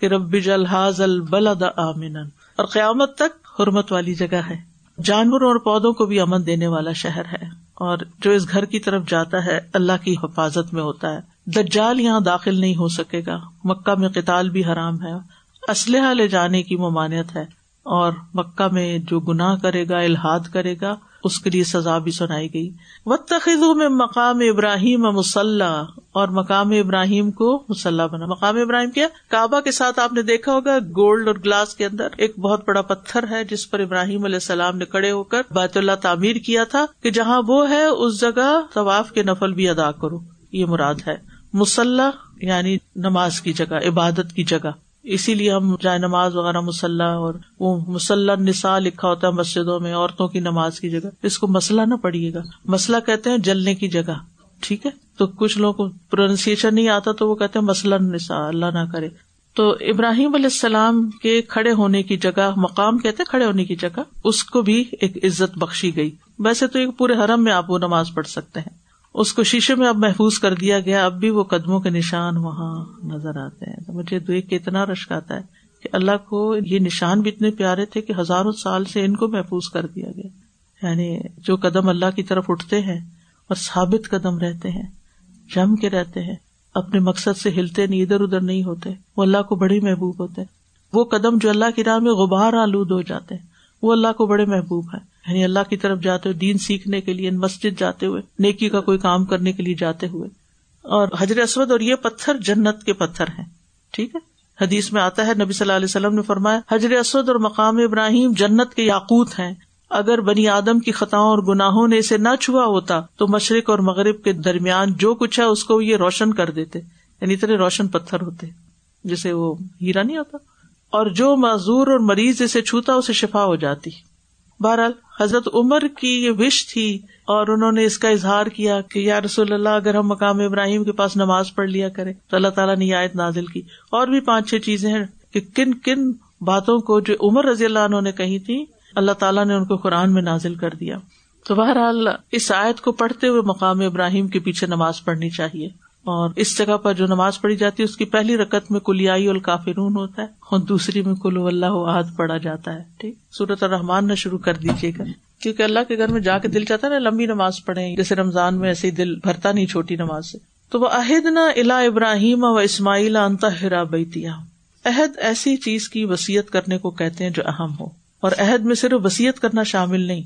کہ رب الحاظ البلد آمن اور قیامت تک حرمت والی جگہ ہے۔ جانوروں اور پودوں کو بھی امن دینے والا شہر ہے۔ اور جو اس گھر کی طرف جاتا ہے، اللہ کی حفاظت میں ہوتا ہے۔ دجال یہاں داخل نہیں ہو سکے گا، مکہ میں قتال بھی حرام ہے۔ اسلحہ لے جانے کی ممانعت ہے اور مکہ میں جو گناہ کرے گا الحاد کرے گا، اس کے لیے سزا بھی سنائی گئی۔ و تخذ میں مقام ابراہیم مسلح اور مقام ابراہیم کو مسلح بنا۔ مقام ابراہیم کیا؟ کعبہ کے ساتھ آپ نے دیکھا ہوگا، گولڈ اور گلاس کے اندر ایک بہت بڑا پتھر ہے، جس پر ابراہیم علیہ السلام نے کڑے ہو کر بیت اللہ تعمیر کیا تھا کہ جہاں وہ ہے، اس جگہ طواف کے نفل بھی ادا کرو۔ یہ مراد ہے مسلح یعنی نماز کی جگہ، عبادت کی جگہ۔ اسی لیے ہم جائے نماز وغیرہ مسلح اور وہ مسلح نسا لکھا ہوتا ہے مسجدوں میں عورتوں کی نماز کی جگہ۔ اس کو مسئلہ نہ پڑھیے گا۔ مسئلہ کہتے ہیں جلنے کی جگہ۔ ٹھیک ہے؟ تو کچھ لوگوں کو پروننسیشن نہیں آتا تو وہ کہتے ہیں مسلم نسا اللہ نہ کرے۔ تو ابراہیم علیہ السلام کے کھڑے ہونے کی جگہ، مقام کہتے کھڑے ہونے کی جگہ، اس کو بھی ایک عزت بخشی گئی۔ ویسے تو ایک پورے حرم میں آپ وہ نماز پڑھ سکتے ہیں۔ اس کو شیشے میں اب محفوظ کر دیا گیا، اب بھی وہ قدموں کے نشان وہاں نظر آتے ہیں۔ تو مجھے دیکھ کے اتنا رشک آتا ہے کہ اللہ کو یہ نشان بھی اتنے پیارے تھے کہ ہزاروں سال سے ان کو محفوظ کر دیا گیا۔ یعنی جو قدم اللہ کی طرف اٹھتے ہیں اور ثابت قدم رہتے ہیں، جم کے رہتے ہیں، اپنے مقصد سے ہلتے نہیں، ادھر ادھر نہیں ہوتے، وہ اللہ کو بڑے محبوب ہوتے وہ قدم جو اللہ کی راہ میں غبار آلود ہو جاتے ہیں، وہ اللہ کو بڑے محبوب ہے یعنی اللہ کی طرف جاتے ہوئے، دین سیکھنے کے لیے، مسجد جاتے ہوئے، نیکی کا کوئی کام کرنے کے لیے جاتے ہوئے۔ اور حضرت اسود اور یہ پتھر جنت کے پتھر ہیں، ٹھیک ہے؟ حدیث میں آتا ہے، نبی صلی اللہ علیہ وسلم نے فرمایا، حضرت اسود اور مقام ابراہیم جنت کے یاقوت ہیں۔ اگر بنی آدم کی خطاؤں اور گناہوں نے اسے نہ چھوا ہوتا، تو مشرق اور مغرب کے درمیان جو کچھ ہے، اس کو یہ روشن کر دیتے۔ یعنی اتنے روشن پتھر ہوتے جسے وہ ہیرا نہیں ہوتا۔ اور جو معذور اور مریض اسے چھوتا، اسے شفا ہو جاتی۔ بہرحال حضرت عمر کی یہ وش تھی اور انہوں نے اس کا اظہار کیا کہ یا رسول اللہ، اگر ہم مقام ابراہیم کے پاس نماز پڑھ لیا کرے تو اللہ تعالیٰ نے آیت نازل کی۔ اور بھی پانچ چھ چیزیں ہیں کہ کن کن باتوں کو جو عمر رضی اللہ عنہ نے کہی تھی، اللہ تعالیٰ نے ان کو قرآن میں نازل کر دیا۔ تو بہرحال اس آیت کو پڑھتے ہوئے مقام ابراہیم کے پیچھے نماز پڑھنی چاہیے۔ اور اس جگہ پر جو نماز پڑھی جاتی ہے، اس کی پہلی رقط میں کلیائی الکافرون ہوتا ہے، اور دوسری میں کلو اللہ عہد پڑھا جاتا ہے، ٹھیک؟ سورت الرحمان نہ شروع کر دیجیے گا، کیونکہ اللہ کے گھر میں جا کے دل چاہتا ہے نا، لمبی نماز پڑھے جیسے رمضان میں ایسے دل بھرتا نہیں چھوٹی نماز سے۔ تو وہ عہد نہ الا ابراہیم و اسماعیل انتہرا بیتیا عہد ایسی چیز کی وسیعت کرنے کو کہتے ہیں جو اہم ہو، اور عہد میں صرف وسیعت کرنا شامل نہیں۔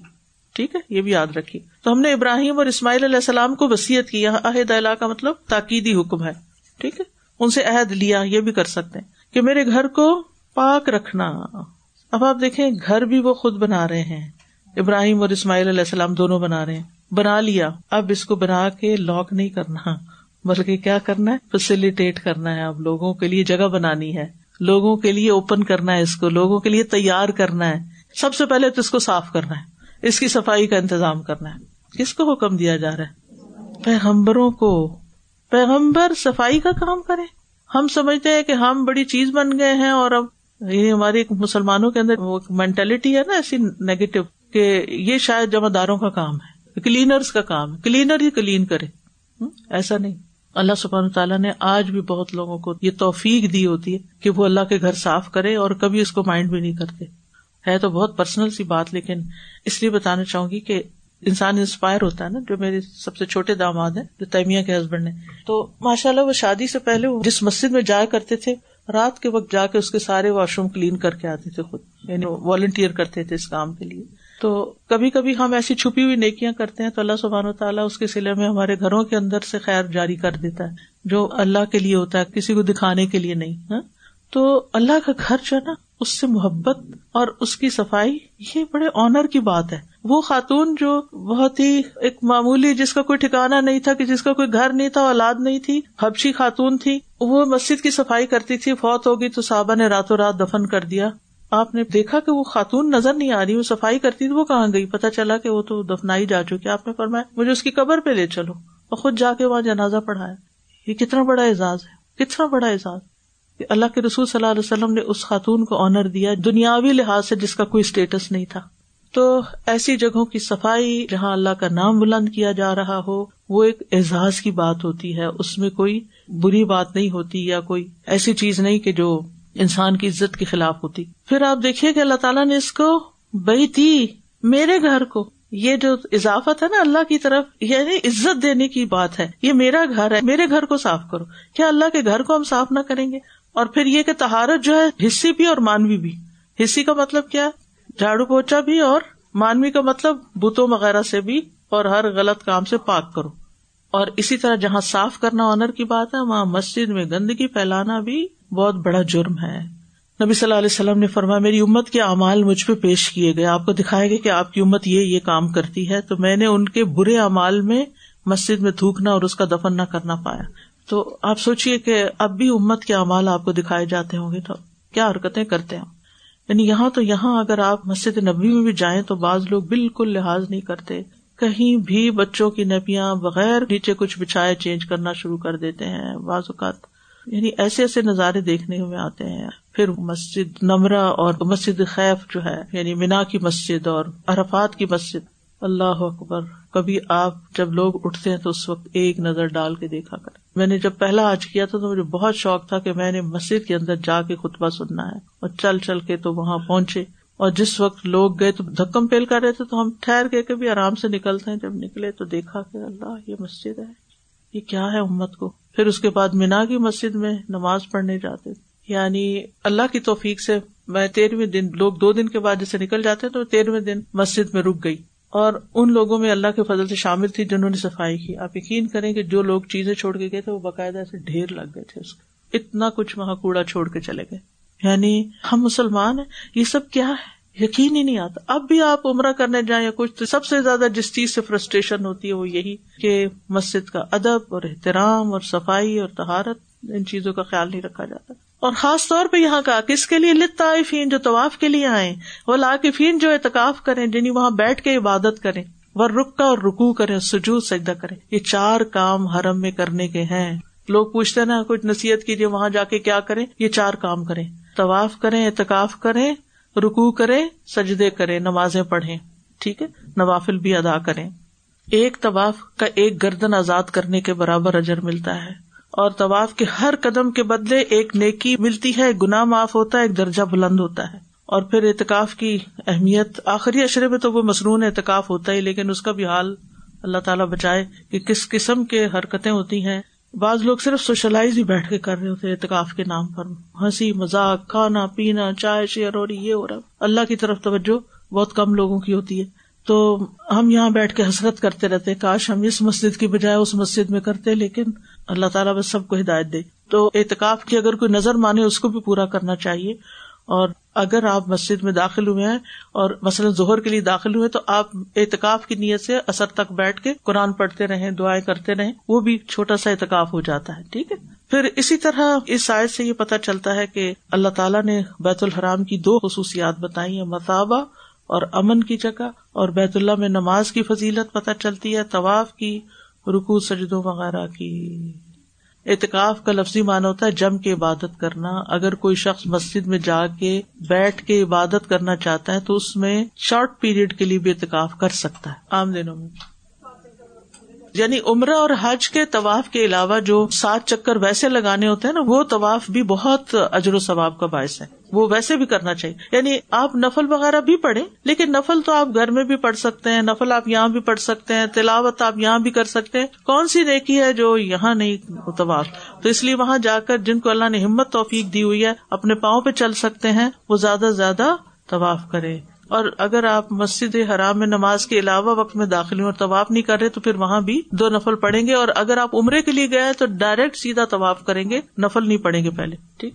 ٹھیک ہے، یہ بھی یاد رکھیے۔ تو ہم نے ابراہیم اور اسماعیل علیہ السلام کو وسیعت کی عہد اللہ کا مطلب تاکیدی حکم ہے۔ ٹھیک ہے، ان سے عہد لیا، یہ بھی کر سکتے ہیں کہ میرے گھر کو پاک رکھنا۔ اب آپ دیکھیں، گھر بھی وہ خود بنا رہے ہیں۔ ابراہیم اور اسماعیل علیہ السلام دونوں بنا رہے ہیں۔ بنا لیا، اب اس کو بنا کے لاک نہیں کرنا۔ بلکہ کیا کرنا ہے؟ فیسلٹیٹ کرنا ہے۔ اب لوگوں کے لیے جگہ بنانی ہے۔ لوگوں کے لیے اوپن کرنا ہے اس کو، لوگوں کے لیے تیار کرنا ہے۔ سب سے پہلے تو اس کو صاف کرنا ہے۔ اس کی صفائی کا انتظام کرنا ہے۔ کس کو حکم دیا جا رہا ہے؟ پیغمبروں کو۔ پیغمبر صفائی کا کام کرے ہم سمجھتے ہیں کہ ہم بڑی چیز بن گئے ہیں اور اب یہ ہماری مسلمانوں کے اندر وہ مینٹلٹی ہے نا ایسی نیگیٹو کہ یہ شاید جمع داروں کا کام ہے۔ کلینرس کا کام ہے۔ کلینر ہی کلین کرے۔ ایسا نہیں۔ اللہ سبحانہ تعالیٰ نے آج بھی بہت لوگوں کو یہ توفیق دی ہوتی ہے کہ وہ اللہ کے گھر صاف کرے اور کبھی اس کو مائنڈ بھی نہیں کرتے۔ ہے تو بہت پرسنل سی بات، لیکن اس لیے بتانا چاہوں گی کہ انسان انسپائر ہوتا ہے نا، جو میرے سب سے چھوٹے داماد ہیں، جو تیمیا کے ہسبینڈ نے تو ماشاء اللہ وہ شادی سے پہلے جس مسجد میں جایا کرتے تھے، رات کے وقت جا کے اس کے سارے واش روم کلین کر کے آتے تھے خود یعنی والنٹیئر کرتے تھے اس کام کے لیے۔ تو کبھی کبھی ہم ایسی چھپی ہوئی نیکیاں کرتے ہیں تو اللہ سبحان و تعالیٰ اس کے سلے میں ہمارے گھروں کے اندر سے خیر جاری کر دیتا ہے، جو اللہ کے لیے ہوتا ہے، کسی کو دکھانے کے لیے نہیں ہاں؟ تو اللہ کا گھر جو ہے نا، اس سے محبت اور اس کی صفائی، یہ بڑے آنر کی بات ہے۔ وہ خاتون جو بہت ہی ایک معمولی، جس کا کوئی ٹھکانا نہیں تھا، کہ جس کا کوئی گھر نہیں تھا، اولاد نہیں تھی، حبشی خاتون تھی، وہ مسجد کی صفائی کرتی تھی، فوت ہوگی تو صحابہ نے راتوں رات دفن کر دیا۔ آپ نے دیکھا کہ وہ خاتون نظر نہیں آ رہی، وہ صفائی کرتی تھی، وہ کہاں گئی؟ پتا چلا کہ وہ تو دفنائی جا چکی۔ آپ نے فرمایا، مجھے اس کی قبر پہ لے چلو اور خود جا کے وہاں جنازہ پڑھایا۔ یہ کتنا بڑا اعزاز ہے، کتنا بڑا اعزاز۔ اللہ کے رسول صلی اللہ علیہ وسلم نے اس خاتون کو آنر دیا، دنیاوی لحاظ سے جس کا کوئی اسٹیٹس نہیں تھا۔ تو ایسی جگہوں کی صفائی جہاں اللہ کا نام بلند کیا جا رہا ہو، وہ ایک اعزاز کی بات ہوتی ہے۔ اس میں کوئی بری بات نہیں ہوتی یا کوئی ایسی چیز نہیں کہ جو انسان کی عزت کے خلاف ہوتی۔ پھر آپ دیکھیے کہ اللہ تعالیٰ نے اس کو بئی تھی، میرے گھر کو۔ یہ جو اضافت ہے نا اللہ کی طرف یعنی عزت دینے کی بات ہے۔ یہ میرا گھر ہے، میرے گھر کو صاف کرو۔ کیا اللہ کے گھر کو ہم صاف نہ کریں گے؟ اور پھر یہ کہ تہارت جو ہے، حصی بھی اور مانوی بھی۔ حصی کا مطلب کیا جھاڑو پوچا بھی اور مانوی کا مطلب بتوں وغیرہ سے بھی اور ہر غلط کام سے پاک کرو۔ اور اسی طرح جہاں صاف کرنا آنر کی بات ہے، وہاں مسجد میں گندگی پھیلانا بھی بہت بڑا جرم ہے۔ نبی صلی اللہ علیہ وسلم نے فرمایا، میری امت کے اعمال مجھ پہ پیش کیے گئے۔ آپ کو دکھائے گا کہ آپ کی امت یہ یہ کام کرتی ہے۔ تو میں نے ان کے برے اعمال میں مسجد میں تھوکنا اور اس کا دفن نہ کرنا پایا۔ تو آپ سوچیے کہ اب بھی امت کے اعمال آپ کو دکھائے جاتے ہوں گے تو کیا حرکتیں کرتے ہیں یعنی یہاں تو یہاں اگر آپ مسجد نبی میں بھی جائیں تو بعض لوگ بالکل لحاظ نہیں کرتے، کہیں بھی بچوں کی نبیاں بغیر نیچے کچھ بچھائے چینج کرنا شروع کر دیتے ہیں بعض اوقات۔ یعنی ایسے ایسے نظارے دیکھنے میں آتے ہیں۔ پھر مسجد نمرہ اور مسجد خیف جو ہے یعنی مینا کی مسجد اور عرفات کی مسجد۔ اللہ اکبر، کبھی آپ جب لوگ اٹھتے ہیں تو اس وقت ایک نظر ڈال کے دیکھا کر میں نے جب پہلا آج کیا تھا تو مجھے بہت شوق تھا کہ میں نے مسجد کے اندر جا کے خطبہ سننا ہے اور چل چل کے تو وہاں پہنچے۔ اور جس وقت لوگ گئے تو دھکم پیل کر رہے تھے تو ہم ٹھہر کے بھی آرام سے نکلتے ہیں۔ جب نکلے تو دیکھا کہ اللہ، یہ مسجد ہے۔ یہ کیا ہے امت کو؟ پھر اس کے بعد مینا کی مسجد میں نماز پڑھنے جاتے۔ یعنی اللہ کی توفیق سے میں تیرہویں دن، لوگ دو دن کے بعد جیسے نکل جاتے تو تیرہویں دن مسجد میں رک گئی۔ اور ان لوگوں میں اللہ کے فضل سے شامل تھی جنہوں نے صفائی کی۔ آپ یقین کریں کہ جو لوگ چیزیں چھوڑ کے گئے تھے، وہ باقاعدہ ایسے ڈھیر لگ گئے تھے اس کے۔ اتنا کچھ وہاں کوڑا چھوڑ کے چلے گئے۔ یعنی ہم مسلمان ہیں، یہ سب کیا ہے؟ یقین ہی نہیں آتا۔ اب بھی آپ عمرہ کرنے جائیں یا کچھ، تو سب سے زیادہ جس چیز سے فرسٹریشن ہوتی ہے وہ یہی کہ مسجد کا ادب اور احترام اور صفائی اور تہارت ان چیزوں کا خیال نہیں رکھا جاتا۔ اور خاص طور پہ یہاں کا کس کے لیے؟ لط طائفین جو طواف کے لیے آئے وہ لاقفین جو اعتکاف کریں، جنہیں وہاں بیٹھ کے عبادت کریں، وہ رکا اور رکو کریں سجود، سجدہ کریں۔ یہ چار کام حرم میں کرنے کے ہیں۔ لوگ پوچھتے نا، کچھ نصیحت کیجیے وہاں جا کے کیا کریں؟ یہ چار کام کریں۔ طواف کریں، اعتکاف کریں رکو کریں، سجدے کریں، نمازیں پڑھیں۔ ٹھیک ہے؟ نوافل بھی ادا کریں۔ ایک طواف کا ایک گردن آزاد کرنے کے برابر اجر ملتا ہے۔ اور طواف کے ہر قدم کے بدلے ایک نیکی ملتی ہے گنا معاف ہوتا ہے، ایک درجہ بلند ہوتا ہے۔ اور پھر اعتکاف کی اہمیت، آخری اشرے میں تو وہ مصنون اعتکاف ہوتا ہے لیکن اس کا بھی حال اللہ تعالیٰ بچائے کہ کس قسم کے حرکتیں ہوتی ہیں۔ بعض لوگ صرف سوشلائز ہی بیٹھ کے کر رہے ہوتے اعتکاف کے نام پر۔ ہنسی، مذاق، کھانا، پینا، چائے شیئر اور یہ ہو رہا اللہ کی طرف توجہ بہت کم لوگوں کی ہوتی ہے۔ تو ہم یہاں بیٹھ کے حسرت کرتے رہتے کاش ہم اس مسجد کی بجائے اس مسجد میں کرتے، لیکن اللہ تعالیٰ بس سب کو ہدایت دے۔ تو اعتکاف کی اگر کوئی نظر مانے، اس کو بھی پورا کرنا چاہیے۔ اور اگر آپ مسجد میں داخل ہوئے ہیں اور مثلاً ظہر کے لیے داخل ہوئے تو آپ اعتکاف کی نیت سے اثر تک بیٹھ کے قرآن پڑھتے رہے دعائیں کرتے رہے وہ بھی چھوٹا سا اعتکاف ہو جاتا ہے، ٹھیک ہے؟ پھر اسی طرح اس سائز سے یہ پتا چلتا ہے کہ اللہ تعالیٰ نے بیت الحرام کی دو خصوصیات بتائی ہیں مطابہ اور امن کی جگہ، اور بیت اللہ میں نماز کی فضیلت پتہ چلتی ہے، طواف کی رکو سجدوں وغیرہ کی۔ اعتکاف کا لفظی معنی ہوتا ہے جم کے عبادت کرنا۔ اگر کوئی شخص مسجد میں جا کے بیٹھ کے عبادت کرنا چاہتا ہے تو اس میں شارٹ پیریڈ کے لیے بھی اعتکاف کر سکتا ہے۔ عام دنوں میں۔ یعنی عمرہ اور حج کے طواف کے علاوہ جو سات چکر ویسے لگانے ہوتے ہیں نا، وہ طواف بھی بہت اجر و ثواب کا باعث ہے۔ وہ ویسے بھی کرنا چاہیے۔ یعنی آپ نفل وغیرہ بھی پڑھیں، لیکن نفل تو آپ گھر میں بھی پڑھ سکتے ہیں، نفل آپ یہاں بھی پڑھ سکتے ہیں، تلاوت آپ یہاں بھی کر سکتے ہیں۔ کون سی نیکی ہے جو یہاں نہیں طواف تو اس لیے وہاں جا کر جن کو اللہ نے ہمت توفیق دی ہوئی ہے، اپنے پاؤں پہ چل سکتے ہیں، وہ زیادہ سے زیادہ طواف کرے اور اگر آپ مسجد حرام میں نماز کے علاوہ وقت میں داخل ہوں اور طواف نہیں کر رہے، تو پھر وہاں بھی دو نفل پڑیں گے۔ اور اگر آپ عمرے کے لیے گئے تو ڈائریکٹ سیدھا طواف کریں گے، نفل نہیں پڑیں گے پہلے، ٹھیک؟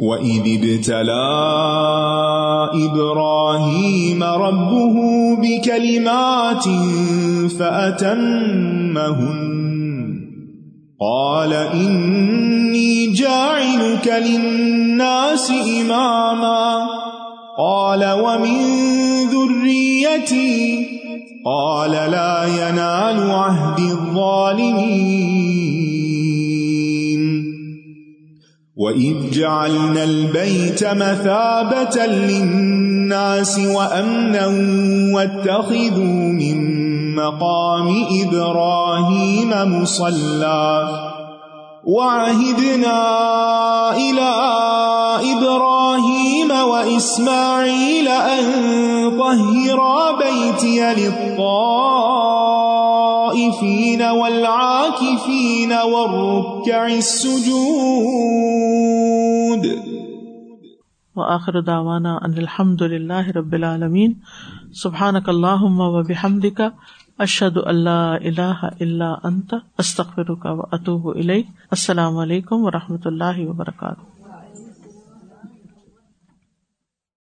وَإِذِ ابْتَلَى إِبْرَاهِيمَ رَبُّهُ بِكَلِمَاتٍ فَأَتَمَّهُنَّ قَالَ إِنِّي جَاعِلُكَ لِلنَّاسِ إِمَامًا قَالَ وَمِن ذُرِّيَّتِي قَالَ لَا يَنَالُ عَهْدِ الظَّالِمِينَ وَإِذْ جَعَلْنَا الْبَيْتَ مَثَابَةً لِلنَّاسِ وَأَمْنًا وَاتَّخِذُوا مِن مَّقَامِ إِبْرَاهِيمَ مُصَلًّى وَعَهِدْنَا إِلَىٰ إِبْرَاهِيمَ وَإِسْمَاعِيلَ أَن طَهِّرَا بَيْتِيَ لِلطَّائِفِينَ وَالْعَاكِفِينَ وَالرُّكَّعِ السُّجُودِ وآخر دعوانا ان الحمد للہ رب العالمین۔ سبحانک اللہم و بحمدک، اشہد اللہ الہ الا انت، استغفرک و اتوب السلام علیکم و رحمۃ اللہ وبرکاتہ۔